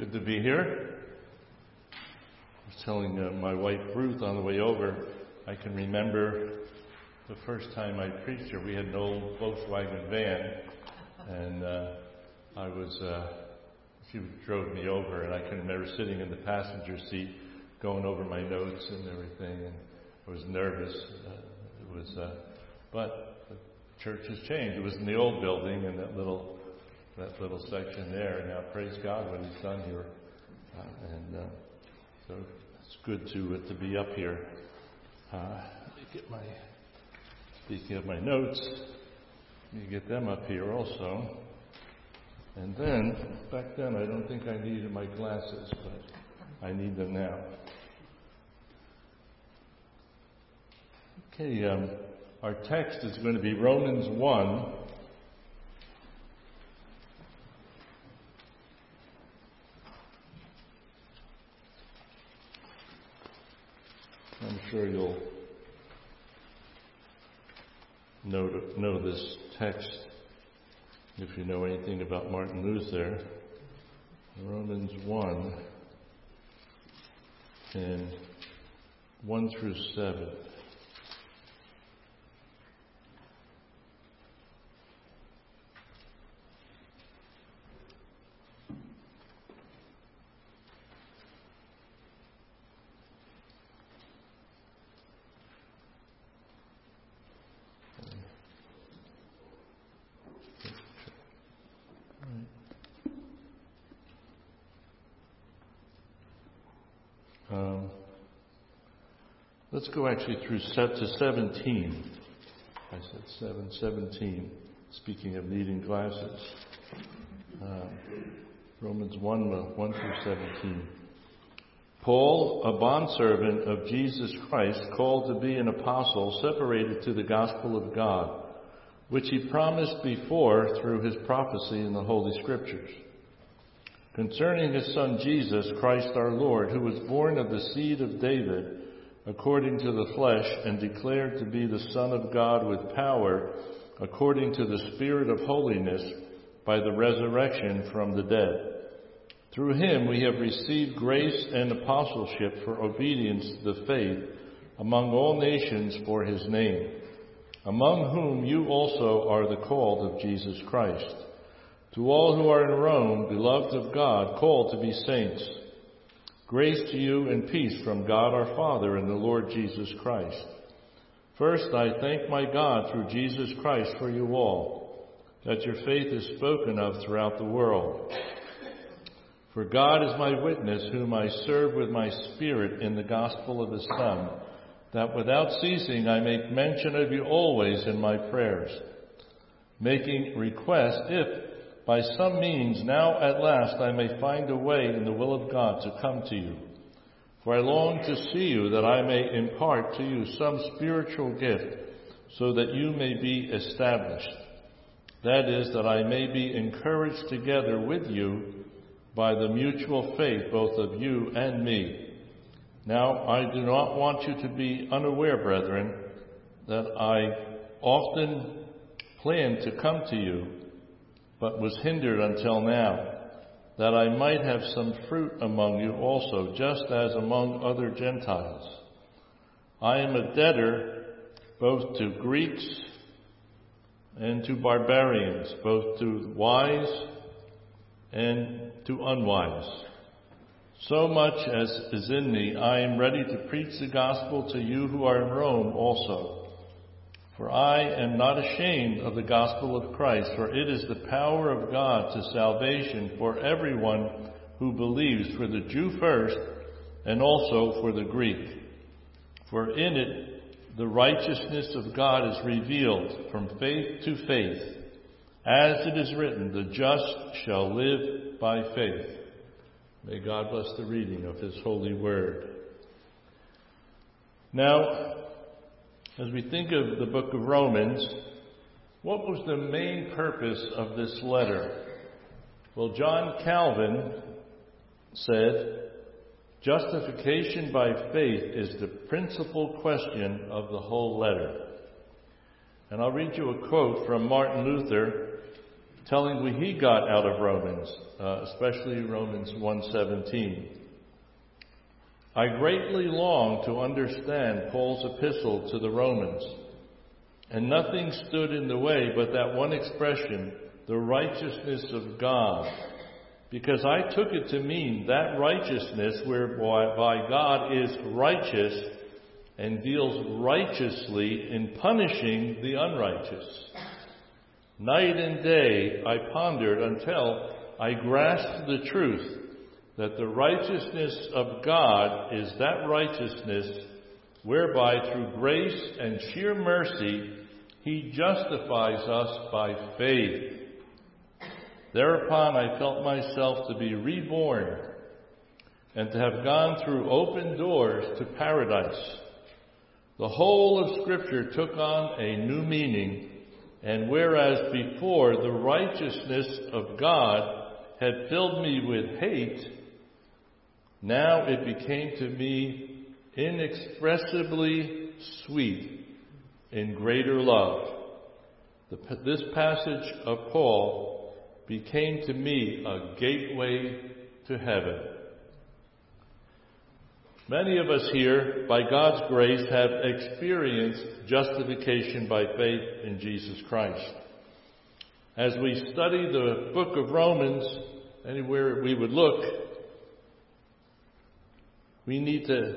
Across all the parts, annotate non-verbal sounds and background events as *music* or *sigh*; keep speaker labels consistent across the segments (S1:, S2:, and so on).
S1: Good to be here. I was telling uh, my wife Ruth on the way over, I can remember the first time I preached here. We had an old Volkswagen van, and uh, I was, uh, she drove me over, and I can remember sitting in the passenger seat going over my notes and everything, and I was nervous. Uh, it was, uh, but the church has changed. It was in the old building, and that little that little section there. Now, praise God what He's done here, uh, and uh, so it's good to uh, to be up here. Uh, let me get my speaking of my notes, you get them up here also. And then back then, I don't think I needed my glasses, but I need them now. Okay, um, our text is going to be Romans 1, I'm sure you'll know, know this text if you know anything about Martin Luther. Romans 1 and 1 through 7. Um, let's go actually through set to 17. I said 7, 17, speaking of needing glasses. Uh, Romans 1, uh, 1 through 17. Paul, a bondservant of Jesus Christ, called to be an apostle, separated to the gospel of God, which he promised before through his prophecy in the Holy Scriptures concerning his Son Jesus Christ our Lord, who was born of the seed of David according to the flesh and declared to be the Son of God with power according to the Spirit of holiness by the resurrection from the dead. Through him we have received grace and apostleship for obedience to the faith among all nations for his name, among whom you also are the called of Jesus Christ. To all who are in Rome, beloved of God, called to be saints, grace to you and peace from God our Father and the Lord Jesus Christ. First, I thank my God through Jesus Christ for you all, that your faith is spoken of throughout the world. For God is my witness, whom I serve with my spirit in the gospel of his Son, that without ceasing I make mention of you always in my prayers, making request if by some means, now at last I may find a way in the will of God to come to you. For I long to see you that I may impart to you some spiritual gift so that you may be established. That is, that I may be encouraged together with you by the mutual faith both of you and me. Now, I do not want you to be unaware, brethren, that I often planned to come to you but was hindered until now, that I might have some fruit among you also, just as among other Gentiles. I am a debtor both to Greeks and to barbarians, both to wise and to unwise. So much as is in me, I am ready to preach the gospel to you who are in Rome also. For I am not ashamed of the gospel of Christ, for it is the power of God to salvation for everyone who believes, for the Jew first, and also for the Greek. For in it the righteousness of God is revealed from faith to faith, as it is written, the just shall live by faith. May God bless the reading of His holy word. Now, as we think of the book of Romans, what was the main purpose of this letter? Well, John Calvin said, justification by faith is the principal question of the whole letter. And I'll read you a quote from Martin Luther, telling what he got out of Romans, uh, especially Romans 1:17. I greatly long to understand Paul's epistle to the Romans, and nothing stood in the way but that one expression, the righteousness of God, because I took it to mean that righteousness whereby God is righteous and deals righteously in punishing the unrighteous. Night and day I pondered until I grasped the truth that the righteousness of God is that righteousness whereby through grace and sheer mercy he justifies us by faith. Thereupon I felt myself to be reborn and to have gone through open doors to paradise. The whole of Scripture took on a new meaning, and whereas before the righteousness of God had filled me with hate, now it became to me inexpressibly sweet in greater love. This passage of Paul became to me a gateway to heaven. Many of us here, by God's grace, have experienced justification by faith in Jesus Christ. As we study the book of Romans, anywhere we would look, we need to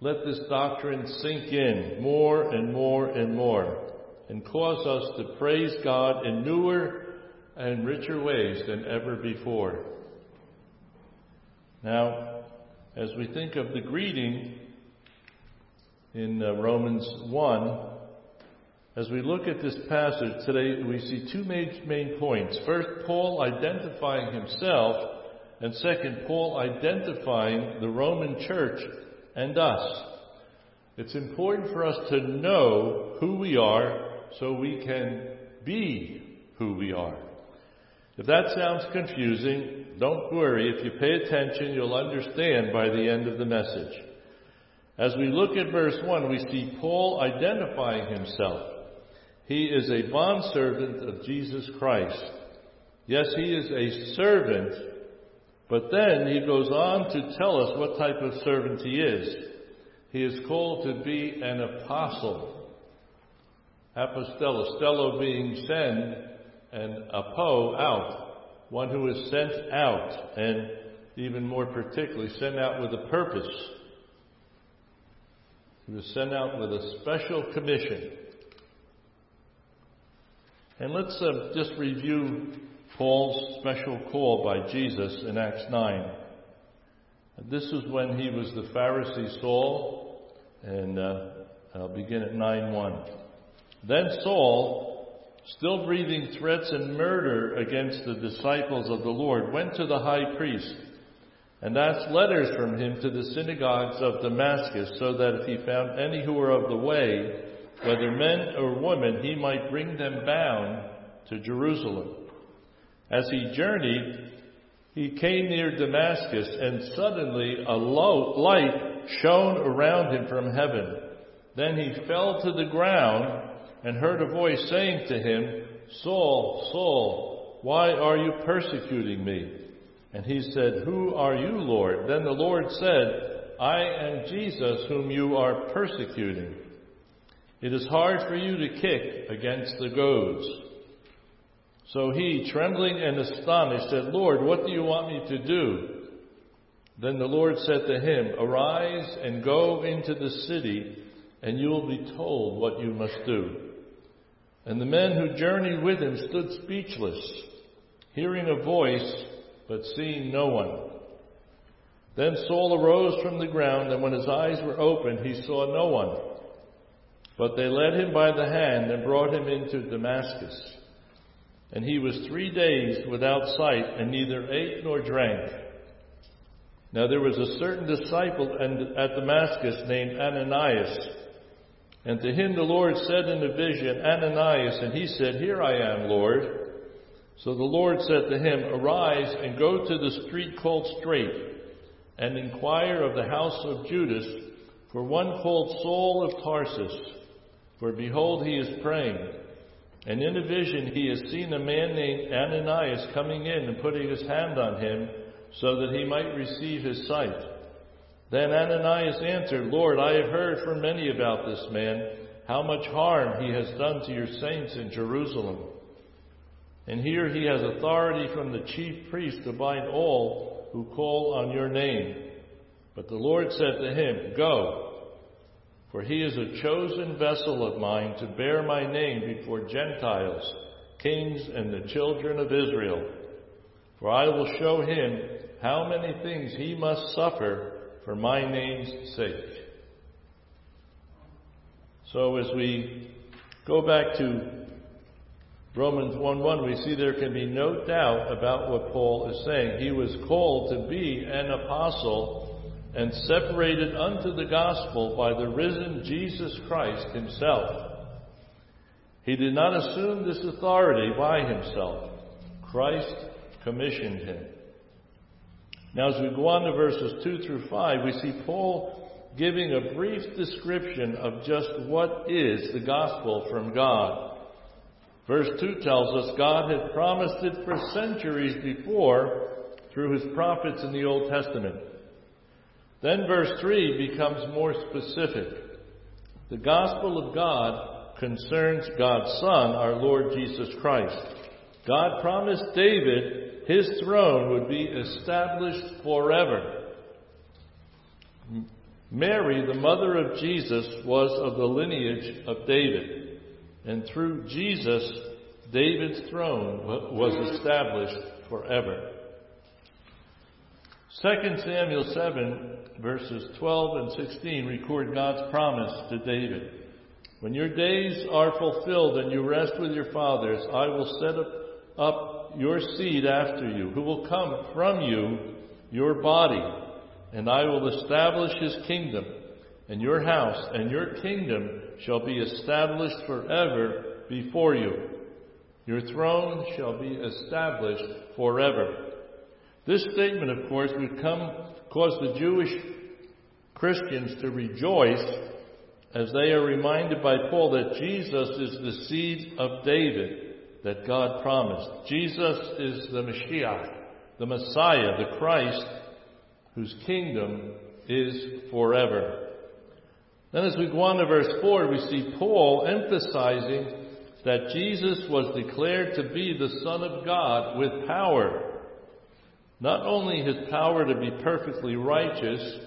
S1: let this doctrine sink in more and more and more and cause us to praise God in newer and richer ways than ever before. Now, as we think of the greeting in uh, Romans 1, as we look at this passage today, we see two main, main points. First, Paul identifying himself and second, Paul identifying the Roman church and us. It's important for us to know who we are so we can be who we are. If that sounds confusing, don't worry. If you pay attention, you'll understand by the end of the message. As we look at verse 1, we see Paul identifying himself. He is a bondservant of Jesus Christ. Yes, he is a servant but then he goes on to tell us what type of servant he is. He is called to be an apostle. Apostello, stello being send, and apo, out. One who is sent out, and even more particularly, sent out with a purpose. He was sent out with a special commission. And let's uh, just review Paul's special call by Jesus in Acts 9. This is when he was the Pharisee Saul, and uh, I'll begin at 9 1. Then Saul, still breathing threats and murder against the disciples of the Lord, went to the high priest and asked letters from him to the synagogues of Damascus, so that if he found any who were of the way, whether men or women, he might bring them bound to Jerusalem. As he journeyed, he came near Damascus, and suddenly a light shone around him from heaven. Then he fell to the ground and heard a voice saying to him, Saul, Saul, why are you persecuting me? And he said, Who are you, Lord? Then the Lord said, I am Jesus whom you are persecuting. It is hard for you to kick against the goads. So he, trembling and astonished, said, Lord, what do you want me to do? Then the Lord said to him, Arise and go into the city, and you will be told what you must do. And the men who journeyed with him stood speechless, hearing a voice, but seeing no one. Then Saul arose from the ground, and when his eyes were opened, he saw no one. But they led him by the hand and brought him into Damascus. And he was three days without sight, and neither ate nor drank. Now there was a certain disciple at Damascus named Ananias. And to him the Lord said in a vision, Ananias, and he said, Here I am, Lord. So the Lord said to him, Arise and go to the street called Straight, and inquire of the house of Judas for one called Saul of Tarsus. For behold, he is praying And in a vision, he has seen a man named Ananias coming in and putting his hand on him so that he might receive his sight. Then Ananias answered, Lord, I have heard from many about this man, how much harm he has done to your saints in Jerusalem. And here he has authority from the chief priest to bind all who call on your name. But the Lord said to him, Go for he is a chosen vessel of mine to bear my name before Gentiles, kings, and the children of Israel. For I will show him how many things he must suffer for my name's sake. So as we go back to Romans 1:1, we see there can be no doubt about what Paul is saying. He was called to be an apostle and separated unto the gospel by the risen Jesus Christ himself. He did not assume this authority by himself. Christ commissioned him. Now, as we go on to verses 2 through 5, we see Paul giving a brief description of just what is the gospel from God. Verse 2 tells us God had promised it for centuries before through his prophets in the Old Testament. Then verse 3 becomes more specific. The gospel of God concerns God's Son, our Lord Jesus Christ. God promised David his throne would be established forever. Mary, the mother of Jesus, was of the lineage of David. And through Jesus, David's throne was established forever. 2 Samuel 7 verses 12 and 16 record God's promise to David. When your days are fulfilled and you rest with your fathers, I will set up, up your seed after you, who will come from you, your body, and I will establish his kingdom, and your house and your kingdom shall be established forever before you. Your throne shall be established forever. This statement, of course, would come cause the Jewish Christians to rejoice as they are reminded by Paul that Jesus is the seed of David that God promised. Jesus is the Mashiach, the Messiah, the Christ, whose kingdom is forever. Then as we go on to verse 4, we see Paul emphasizing that Jesus was declared to be the Son of God with power not only his power to be perfectly righteous,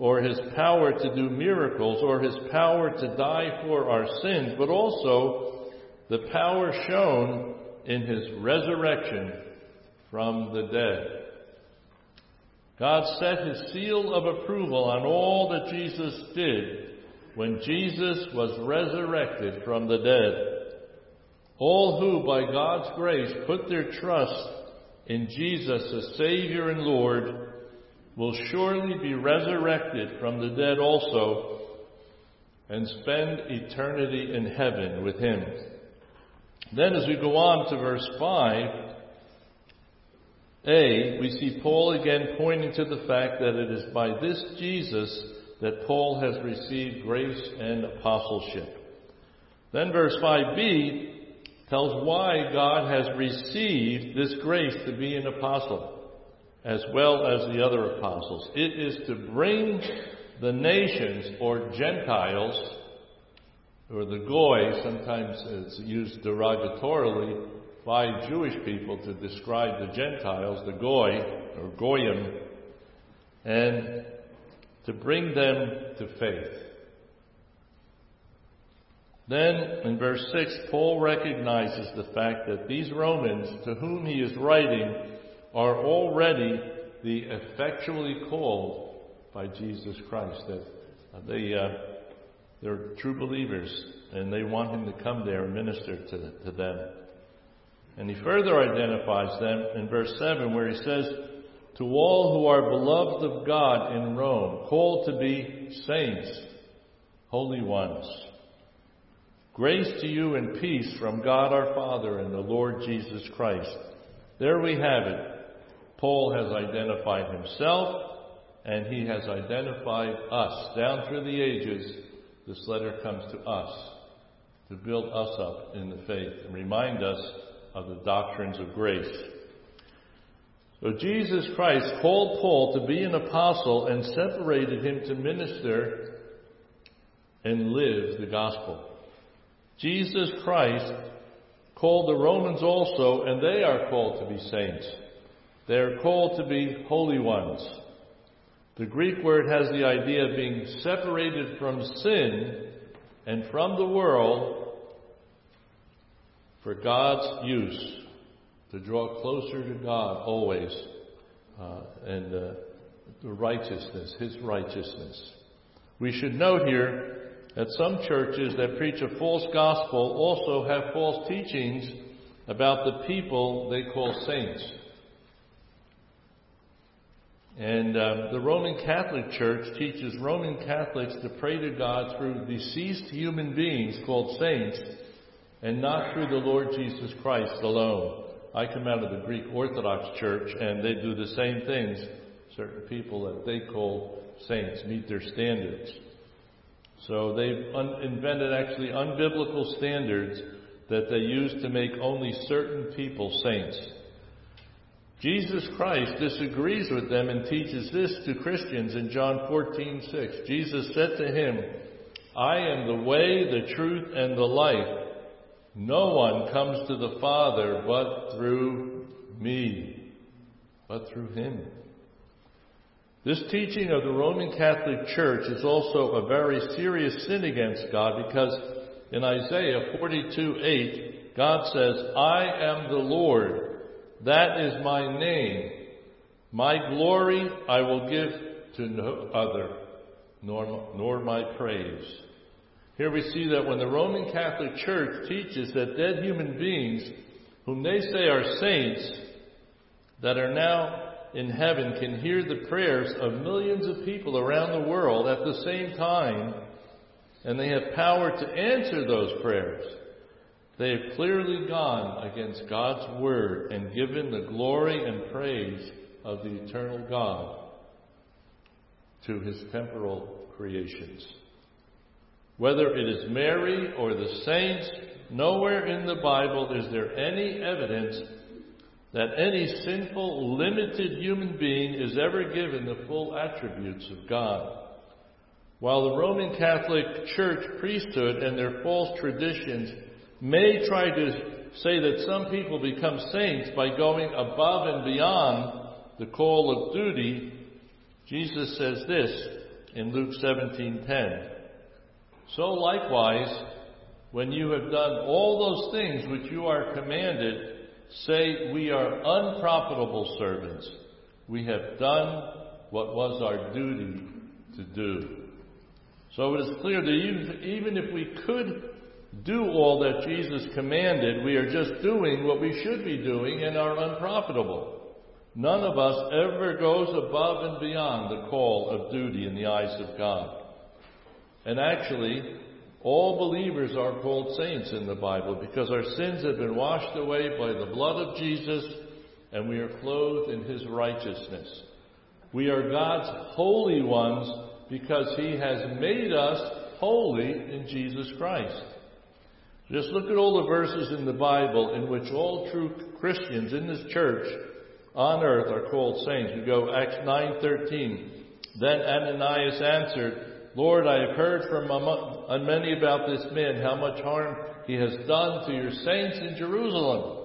S1: or his power to do miracles, or his power to die for our sins, but also the power shown in his resurrection from the dead. God set his seal of approval on all that Jesus did when Jesus was resurrected from the dead. All who, by God's grace, put their trust in Jesus as Savior and Lord will surely be resurrected from the dead also and spend eternity in heaven with Him. Then as we go on to verse 5, A, we see Paul again pointing to the fact that it is by this Jesus that Paul has received grace and apostleship. Then verse 5b tells why God has received this grace to be an apostle as well as the other apostles. It is to bring the nations or Gentiles, or the Goy, sometimes it's used derogatorily by Jewish people to describe the Gentiles, the Goy, or Goyim, and to bring them to faith. Then, in verse 6, Paul recognizes the fact that these Romans to whom he is writing are already the effectually called by Jesus Christ. That they, uh, they're true believers, and they want him to come there and minister to, to them. And he further identifies them in verse 7, where he says, To all who are beloved of God in Rome, called to be saints, holy ones. Grace to you and peace from God our Father and the Lord Jesus Christ. There we have it. Paul has identified himself and he has identified us. Down through the ages, this letter comes to us. to build us up in the faith and remind us of the doctrines of grace. So Jesus Christ called Paul to be an apostle and separated him to minister and live the gospel. Jesus Christ called the Romans also, and they are called to be saints. They are called to be holy ones. The Greek word has the idea of being separated from sin and from the world for God's use, to draw closer to God always, uh, and uh, the righteousness, His righteousness. We should note here that some churches that preach a false gospel also have false teachings about the people they call saints. And uh, the Roman Catholic Church teaches Roman Catholics to pray to God through deceased human beings called saints and not through the Lord Jesus Christ alone. I come out of the Greek Orthodox Church and they do the same things. Certain people that they call saints meet their standards. So they've un- invented actually unbiblical standards that they use to make only certain people saints. Jesus Christ disagrees with them and teaches this to Christians in John 14:6. Jesus said to him, "I am the way, the truth, and the life. No one comes to the Father but through me, but through him." This teaching of the Roman Catholic Church is also a very serious sin against God because in Isaiah 42:8, God says, "I am the Lord, that is my name. My glory I will give to no other, nor, nor my praise. Here we see that when the Roman Catholic Church teaches that dead human beings, whom they say are saints, that are now in heaven can hear the prayers of millions of people around the world at the same time, and they have power to answer those prayers. They have clearly gone against God's word and given the glory and praise of the eternal God to his temporal creations. Whether it is Mary or the saints, nowhere in the Bible is there any evidence that any sinful, limited human being is ever given the full attributes of God. While the Roman Catholic Church priesthood and their false traditions may try to say that some people become saints by going above and beyond the call of duty, Jesus says this in Luke 17:10. So likewise, when you have done all those things which you are commanded, say we are unprofitable servants. We have done what was our duty to do. So it is clear that even, even if we could do all that Jesus commanded, we are just doing what we should be doing and are unprofitable. None of us ever goes above and beyond the call of duty in the eyes of God. And actually, all believers are called saints in the Bible because our sins have been washed away by the blood of Jesus and we are clothed in His righteousness. We are God's holy ones because He has made us holy in Jesus Christ. Just look at all the verses in the Bible in which all true Christians in this church on earth are called saints. We go Acts 9:13. Then Ananias answered, "Lord, I have heard from many about this man, how much harm he has done to your saints in Jerusalem."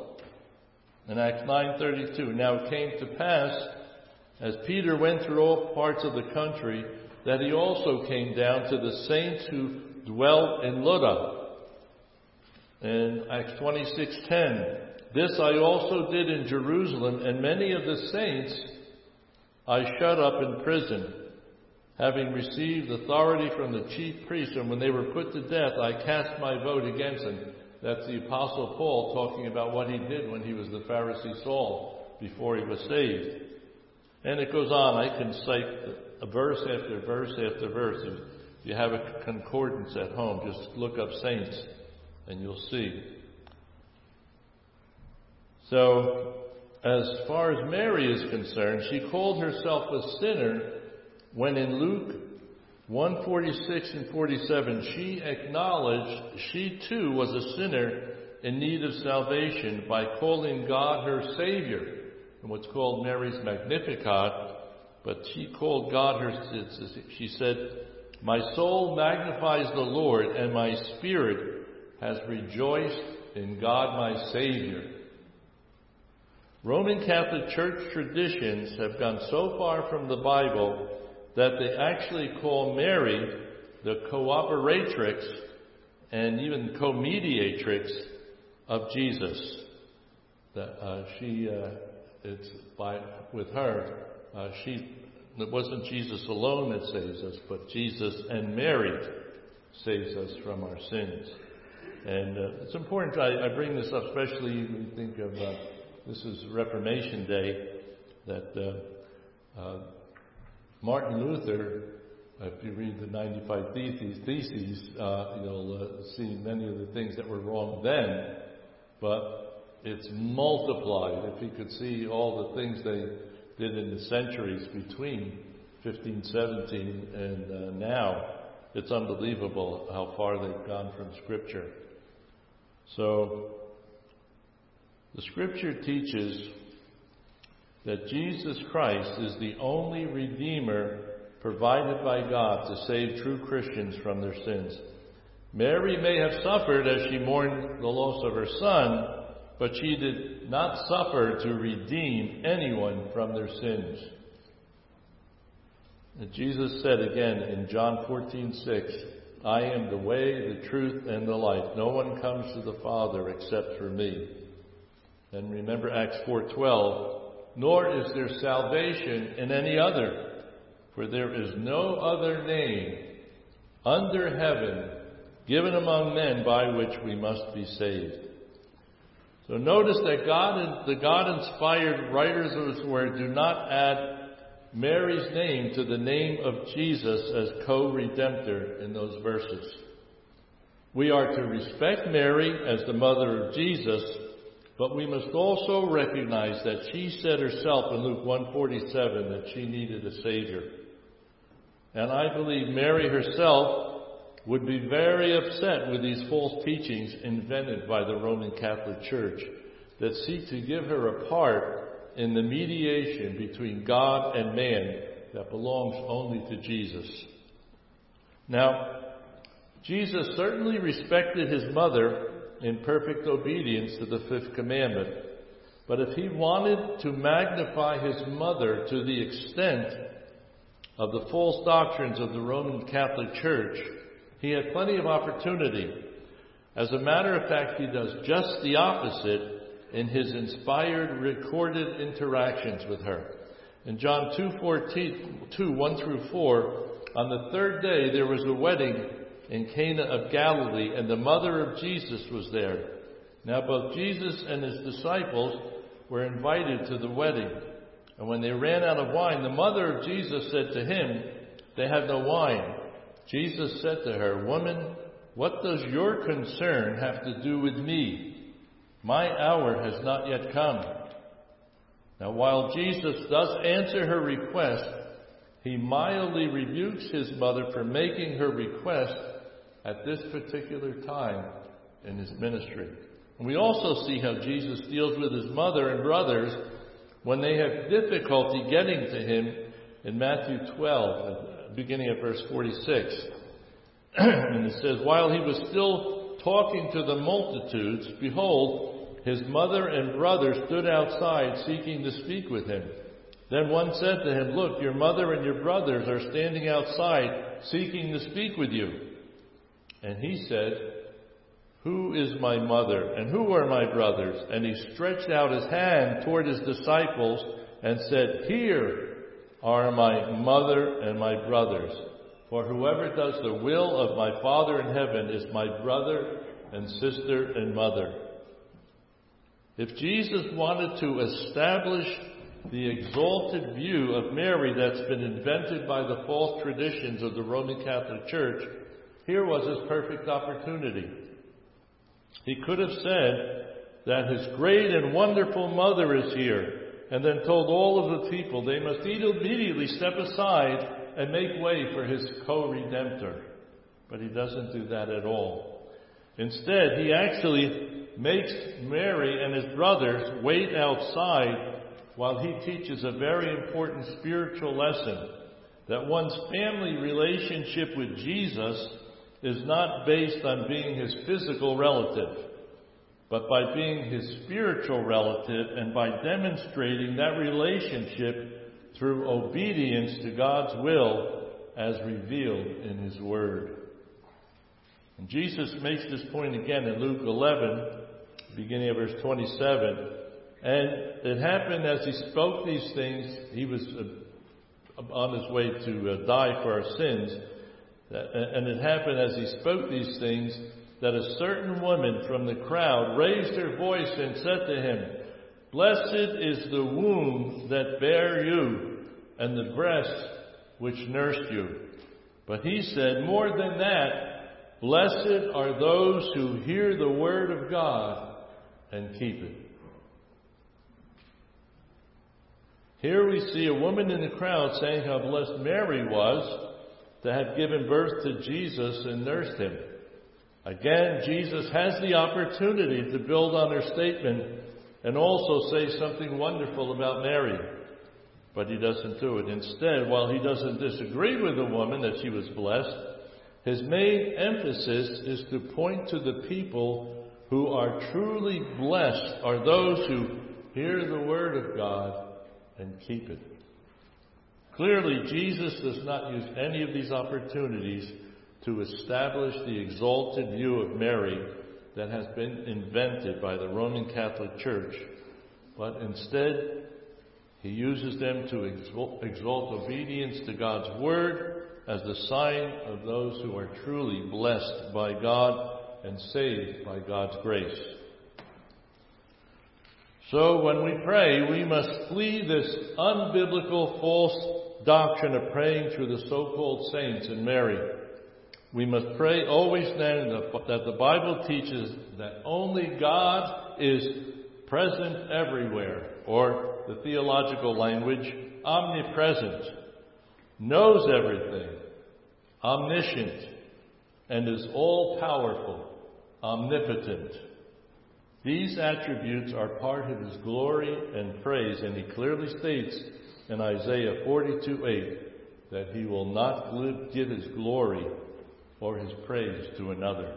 S1: In Acts 9:32, now it came to pass as Peter went through all parts of the country that he also came down to the saints who dwelt in Lydda in Acts 26:10, "This I also did in Jerusalem, and many of the saints I shut up in prison, having received authority from the chief priests, and when they were put to death, I cast my vote against them." That's the apostle Paul talking about what he did when he was the Pharisee Saul before he was saved. And it goes on. I can cite a verse after verse after verse. If you have a concordance at home, just look up saints and you'll see. So, as far as Mary is concerned, she called herself a sinner when in Luke 146 and 47, she acknowledged she too was a sinner in need of salvation by calling God her Savior, in what's called Mary's Magnificat. But she called God her, she said, My soul magnifies the Lord, and my spirit has rejoiced in God my Savior. Roman Catholic Church traditions have gone so far from the Bible that they actually call Mary the cooperatrix and even co-mediatrix of Jesus. That uh, she, uh, it's by with her, uh, she. It wasn't Jesus alone that saves us, but Jesus and Mary saves us from our sins. And uh, it's important. I, I, bring this up, especially when you think of uh, this is Reformation Day, that uh, Martin Luther, if you read the 95 Theses, theses uh, you'll uh, see many of the things that were wrong then, but it's multiplied. If you could see all the things they did in the centuries between 1517 and uh, now, it's unbelievable how far they've gone from Scripture. So, the Scripture teaches that Jesus Christ is the only Redeemer provided by God to save true Christians from their sins. Mary may have suffered as she mourned the loss of her son, but she did not suffer to redeem anyone from their sins. And Jesus said again in John 14:6, "I am the way, the truth, and the life. No one comes to the Father except through me." And remember Acts 4:12, nor is there salvation in any other, for there is no other name under heaven given among men by which we must be saved. So notice that God, the God-inspired writers of His Word do not add Mary's name to the name of Jesus as co-redemptor in those verses. We are to respect Mary as the mother of Jesus but we must also recognize that she said herself in Luke 147 that she needed a Savior. And I believe Mary herself would be very upset with these false teachings invented by the Roman Catholic Church that seek to give her a part in the mediation between God and man that belongs only to Jesus. Now, Jesus certainly respected his mother in perfect obedience to the fifth commandment. But if he wanted to magnify his mother to the extent of the false doctrines of the Roman Catholic Church, he had plenty of opportunity. As a matter of fact, he does just the opposite in his inspired recorded interactions with her. In John 2, 14, 2 1 through 4, on the third day there was a wedding in Cana of Galilee, and the mother of Jesus was there. Now both Jesus and his disciples were invited to the wedding. And when they ran out of wine, the mother of Jesus said to him, They have no wine. Jesus said to her, Woman, what does your concern have to do with me? My hour has not yet come. Now while Jesus does answer her request, he mildly rebukes his mother for making her request at this particular time in his ministry. And we also see how Jesus deals with his mother and brothers when they have difficulty getting to him in Matthew 12, beginning at verse 46. *clears throat* and it says, While he was still talking to the multitudes, behold, his mother and brothers stood outside seeking to speak with him. Then one said to him, Look, your mother and your brothers are standing outside seeking to speak with you. And he said, Who is my mother and who are my brothers? And he stretched out his hand toward his disciples and said, Here are my mother and my brothers. For whoever does the will of my Father in heaven is my brother and sister and mother. If Jesus wanted to establish the exalted view of Mary that's been invented by the false traditions of the Roman Catholic Church, here was his perfect opportunity. He could have said that his great and wonderful mother is here, and then told all of the people they must immediately step aside and make way for his co-redemptor. But he doesn't do that at all. Instead, he actually makes Mary and his brothers wait outside while he teaches a very important spiritual lesson that one's family relationship with Jesus is not based on being his physical relative, but by being his spiritual relative and by demonstrating that relationship through obedience to God's will as revealed in his word. And Jesus makes this point again in Luke 11, beginning of verse 27. And it happened as he spoke these things, he was uh, on his way to uh, die for our sins. And it happened as he spoke these things that a certain woman from the crowd raised her voice and said to him, Blessed is the womb that bare you and the breast which nursed you. But he said, More than that, blessed are those who hear the word of God and keep it. Here we see a woman in the crowd saying how blessed Mary was to have given birth to Jesus and nursed him. Again, Jesus has the opportunity to build on her statement and also say something wonderful about Mary. But he doesn't do it. Instead, while he doesn't disagree with the woman that she was blessed, his main emphasis is to point to the people who are truly blessed are those who hear the word of God and keep it. Clearly, Jesus does not use any of these opportunities to establish the exalted view of Mary that has been invented by the Roman Catholic Church, but instead, he uses them to exalt, obedience to God's Word as the sign of those who are truly blessed by God and saved by God's grace. So when we pray, we must flee this unbiblical false doctrine of praying through the so-called saints and Mary. We must pray always then that the Bible teaches that only God is present everywhere, or the theological language, omnipresent, knows everything, omniscient, and is all powerful, omnipotent. These attributes are part of his glory and praise, and he clearly states in Isaiah 42 8 that he will not give his glory or his praise to another.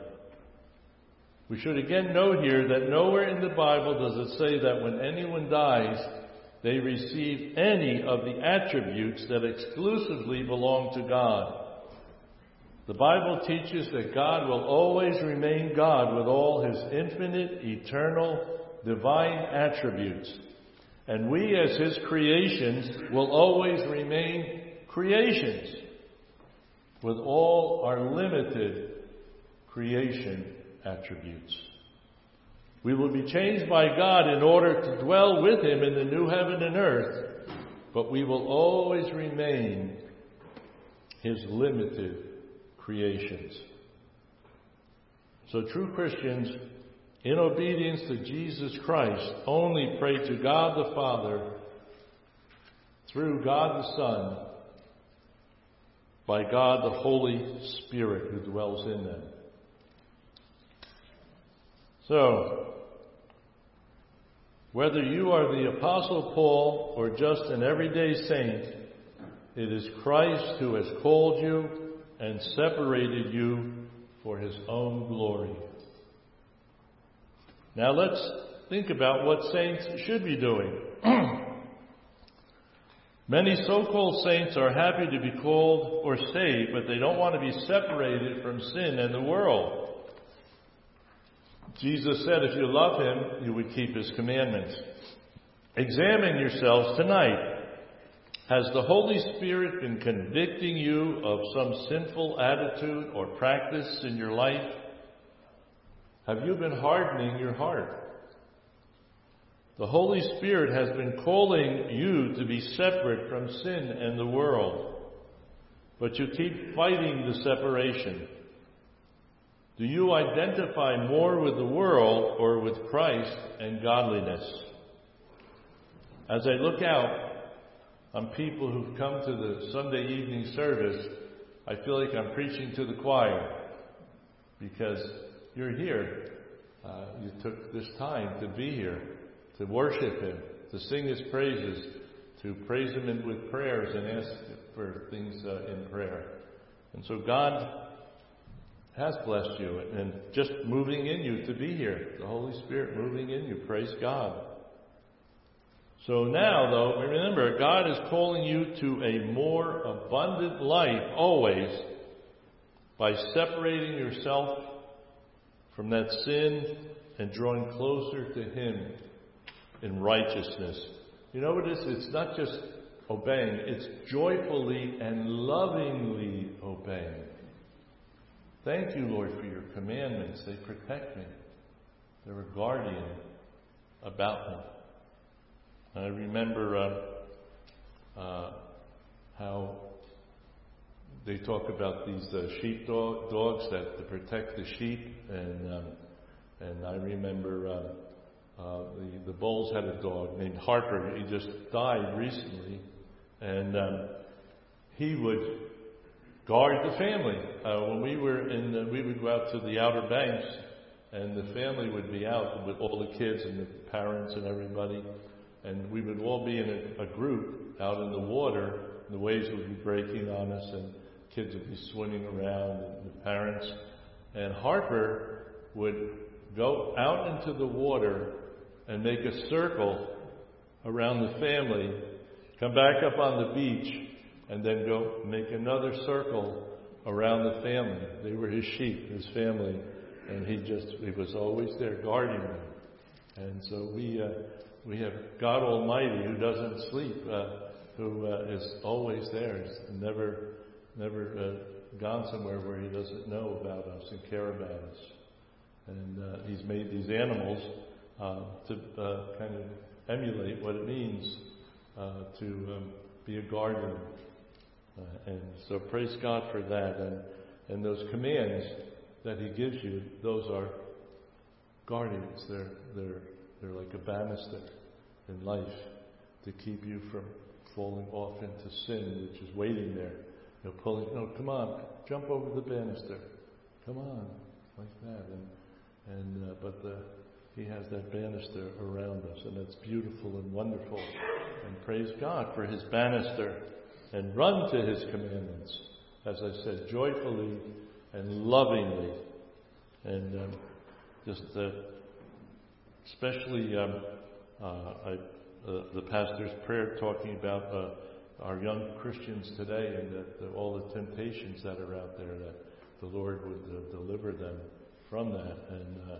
S1: We should again note here that nowhere in the Bible does it say that when anyone dies, they receive any of the attributes that exclusively belong to God. The Bible teaches that God will always remain God with all his infinite, eternal, divine attributes. And we, as His creations, will always remain creations with all our limited creation attributes. We will be changed by God in order to dwell with Him in the new heaven and earth, but we will always remain His limited creations. So true Christians in obedience to Jesus Christ, only pray to God the Father through God the Son by God the Holy Spirit who dwells in them. So, whether you are the Apostle Paul or just an everyday saint, it is Christ who has called you and separated you for his own glory. Now let's think about what saints should be doing. *clears throat* Many so-called saints are happy to be called or saved, but they don't want to be separated from sin and the world. Jesus said if you love him, you would keep his commandments. Examine yourselves tonight. Has the Holy Spirit been convicting you of some sinful attitude or practice in your life? Have you been hardening your heart? The Holy Spirit has been calling you to be separate from sin and the world, but you keep fighting the separation. Do you identify more with the world or with Christ and godliness? As I look out, on people who've come to the Sunday evening service, I feel like I'm preaching to the choir because you're here. Uh, you took this time to be here, to worship Him, to sing His praises, to praise Him with prayers and ask for things uh, in prayer. And so God has blessed you and just moving in you to be here. The Holy Spirit moving in you. Praise God. So now, though, remember, God is calling you to a more abundant life always by separating yourself from that sin and drawing closer to Him in righteousness. You know what it is? It's not just obeying, it's joyfully and lovingly obeying. Thank you, Lord, for your commandments. They protect me. They're a guardian about me. I remember uh, uh, how they talk about these uh, sheep dog, dogs that protect the sheep, and um, and I remember uh, uh, the the Bulls had a dog named Harper. He just died recently, and um, he would guard the family. Uh, when we were in, the, we would go out to the Outer Banks, and the family would be out with all the kids and the parents and everybody, and we would all be in a, a group out in the water. The waves would be breaking on us, and kids would be swimming around, and the parents. And Harper would go out into the water and make a circle around the family, come back up on the beach, and then go make another circle around the family. They were his sheep, his family, and he just he was always there guarding them. And so we uh, we have God Almighty who doesn't sleep, uh, who uh, is always there, never never uh, gone somewhere where he doesn't know about us and care about us. And uh, he's made these animals uh, to kind of emulate what it means to um, be a guardian uh, and so praise God for that. And, and those commands that He gives you, those are guardians. They're, they're, they're like a banister in life to keep you from falling off into sin, which is waiting there. Know, pulling, no, come on, jump over the banister. Come on, like that. And, and uh, but the, He has that banister around us, and it's beautiful and wonderful. And praise God for His banister and run to his commandments, as I said, joyfully and lovingly. And um, just uh, especially um, uh, I, uh, the pastor's prayer talking about uh, our young Christians today and that all the temptations that are out there, that the Lord would uh, deliver them from that. And, uh,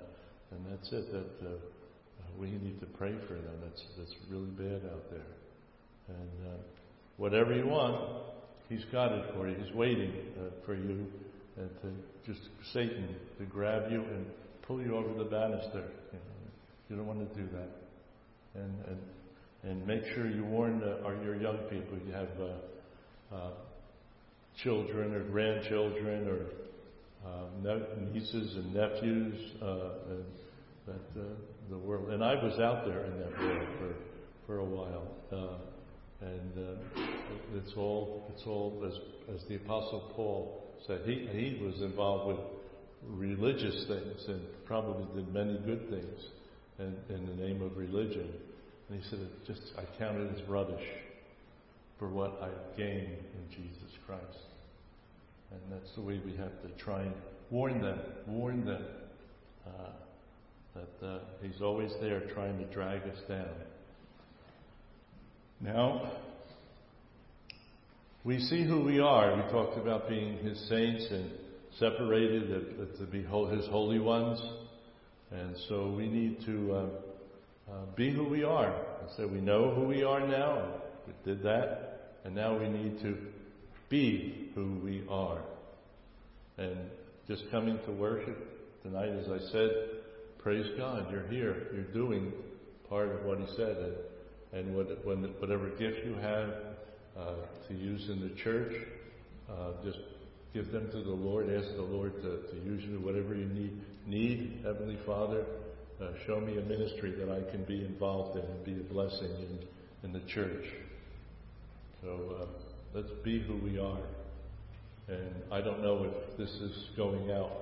S1: and that's it, that we need to pray for them. That's, that's really bad out there. And Whatever you want, He's got it for you. He's waiting uh, for you and to just Satan to grab you and pull you over the banister. You, know, you don't want to do that. And and and make sure you warn our, your young people. You have uh, uh, children or grandchildren or uh, nieces and nephews uh, and that uh, the world. And I was out there in that world for for a while. Uh, and it's all, it's all as, as the Apostle Paul said, he, he was involved with religious things and probably did many good things in, in the name of religion. And he said, it just I count it as rubbish for what I've gained in Jesus Christ. And that's the way we have to try and warn them, warn them uh, that uh, He's always there trying to drag us down. Now, we see who we are. We talked about being His saints and separated to be His holy ones. And so we need to uh, uh, be who we are. I said we know who we are now. We did that. And now we need to be who we are. And just coming to worship tonight, as I said, praise God. You're here. You're doing part of what He said. And and what, when, whatever gift you have uh, to use in the church, uh, just give them to the Lord. Ask the Lord to, to use you whatever you need. Need Heavenly Father, uh, show me a ministry that I can be involved in and be a blessing in, in the church. So uh, let's be who we are. And I don't know if this is going out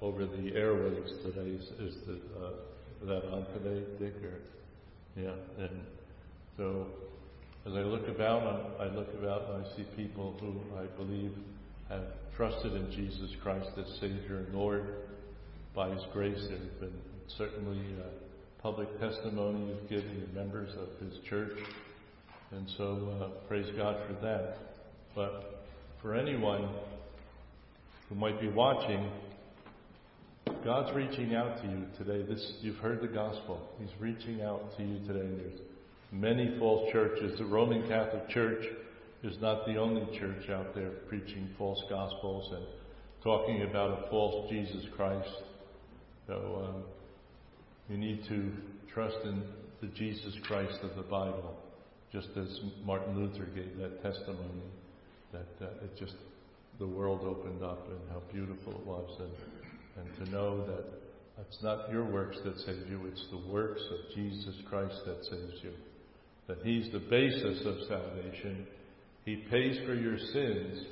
S1: over the airwaves today. Is, is the, uh, that on today, Dick? Or yeah, and so as I look about, I look about and I see people who I believe have trusted in Jesus Christ as Savior and Lord. By His grace, there have been certainly uh, public testimony you've given the members of His church, and so uh, praise God for that. But for anyone who might be watching, God's reaching out to you today. This you've heard the gospel. He's reaching out to you today. There's many false churches. The Roman Catholic Church is not the only church out there preaching false gospels and talking about a false Jesus Christ. So um, you need to trust in the Jesus Christ of the Bible, just as Martin Luther gave that testimony that uh, it just the world opened up and how beautiful it was, and and to know that it's not your works that save you, it's the works of Jesus Christ that saves you that He's the basis of salvation. He pays for your sins,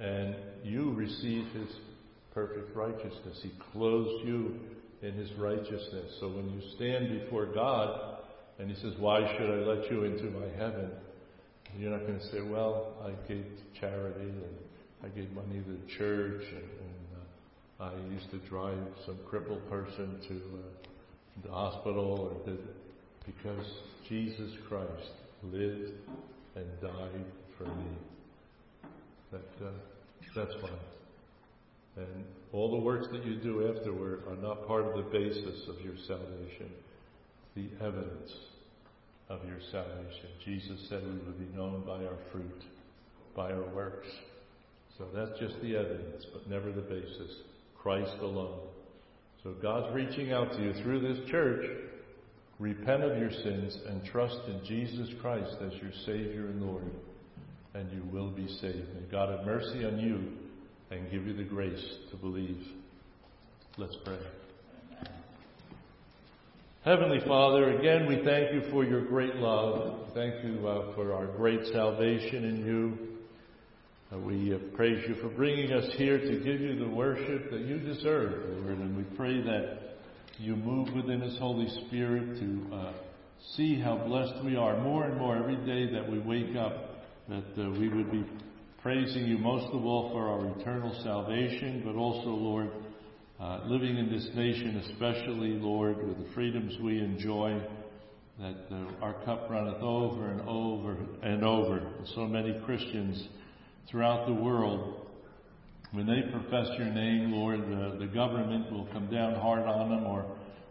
S1: and you receive His perfect righteousness. He clothes you in His righteousness. So when you stand before God, and He says, Why should I let you into my heaven? You're not going to say, Well, I gave charity, and I gave money to the church, and, and uh, I used to drive some crippled person to uh, the hospital, or did because Jesus Christ lived and died for me. That, uh, that's fine. And all the works that you do afterward are not part of the basis of your salvation, the evidence of your salvation. Jesus said we would be known by our fruit, by our works. So that's just the evidence, but never the basis. Christ alone. So God's reaching out to you through this church Repent of your sins and trust in Jesus Christ as your Savior and Lord, and you will be saved. May God have mercy on you and give you the grace to believe. Let's pray. Heavenly Father, again we thank you for your great love. Thank you uh, for our great salvation in you. Uh, we uh, praise you for bringing us here to give you the worship that you deserve, Lord, and we pray that you move within His Holy Spirit to uh, see how blessed we are more and more every day that we wake up, that uh, we would be praising you most of all for our eternal salvation, but also, Lord, uh, living in this nation, especially, Lord, with the freedoms we enjoy, that uh, our cup runneth over and over and over. So many Christians throughout the world when they profess your name, Lord, the, the government will come down hard on them, or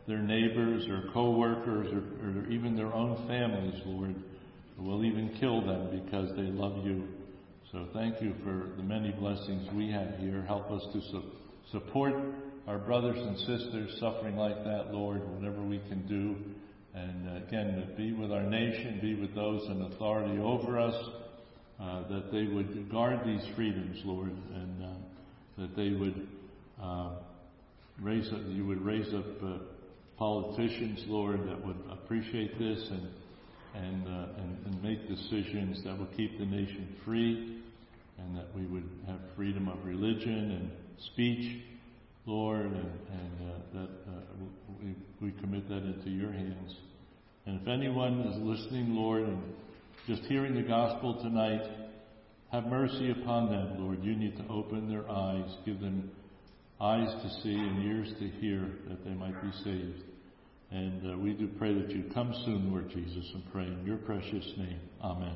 S1: their neighbors, or co-workers, or, or even their own families, Lord, will even kill them because they love you. So thank you for the many blessings we have here. Help us to su- support our brothers and sisters suffering like that, Lord, whatever we can do. And uh, again, be with our nation, be with those in authority over us, uh, that they would guard these freedoms, Lord, and uh, that they would uh, raise up, you would raise up uh, politicians, Lord, that would appreciate this and and, uh, and and make decisions that will keep the nation free, and that we would have freedom of religion and speech, Lord, and, and uh, that uh, we, we commit that into your hands. And if anyone is listening, Lord, and just hearing the gospel tonight, have mercy upon them, Lord. You need to open their eyes, give them eyes to see and ears to hear that they might be saved. And uh, we do pray that you come soon, Lord Jesus, and pray in your precious name. Amen.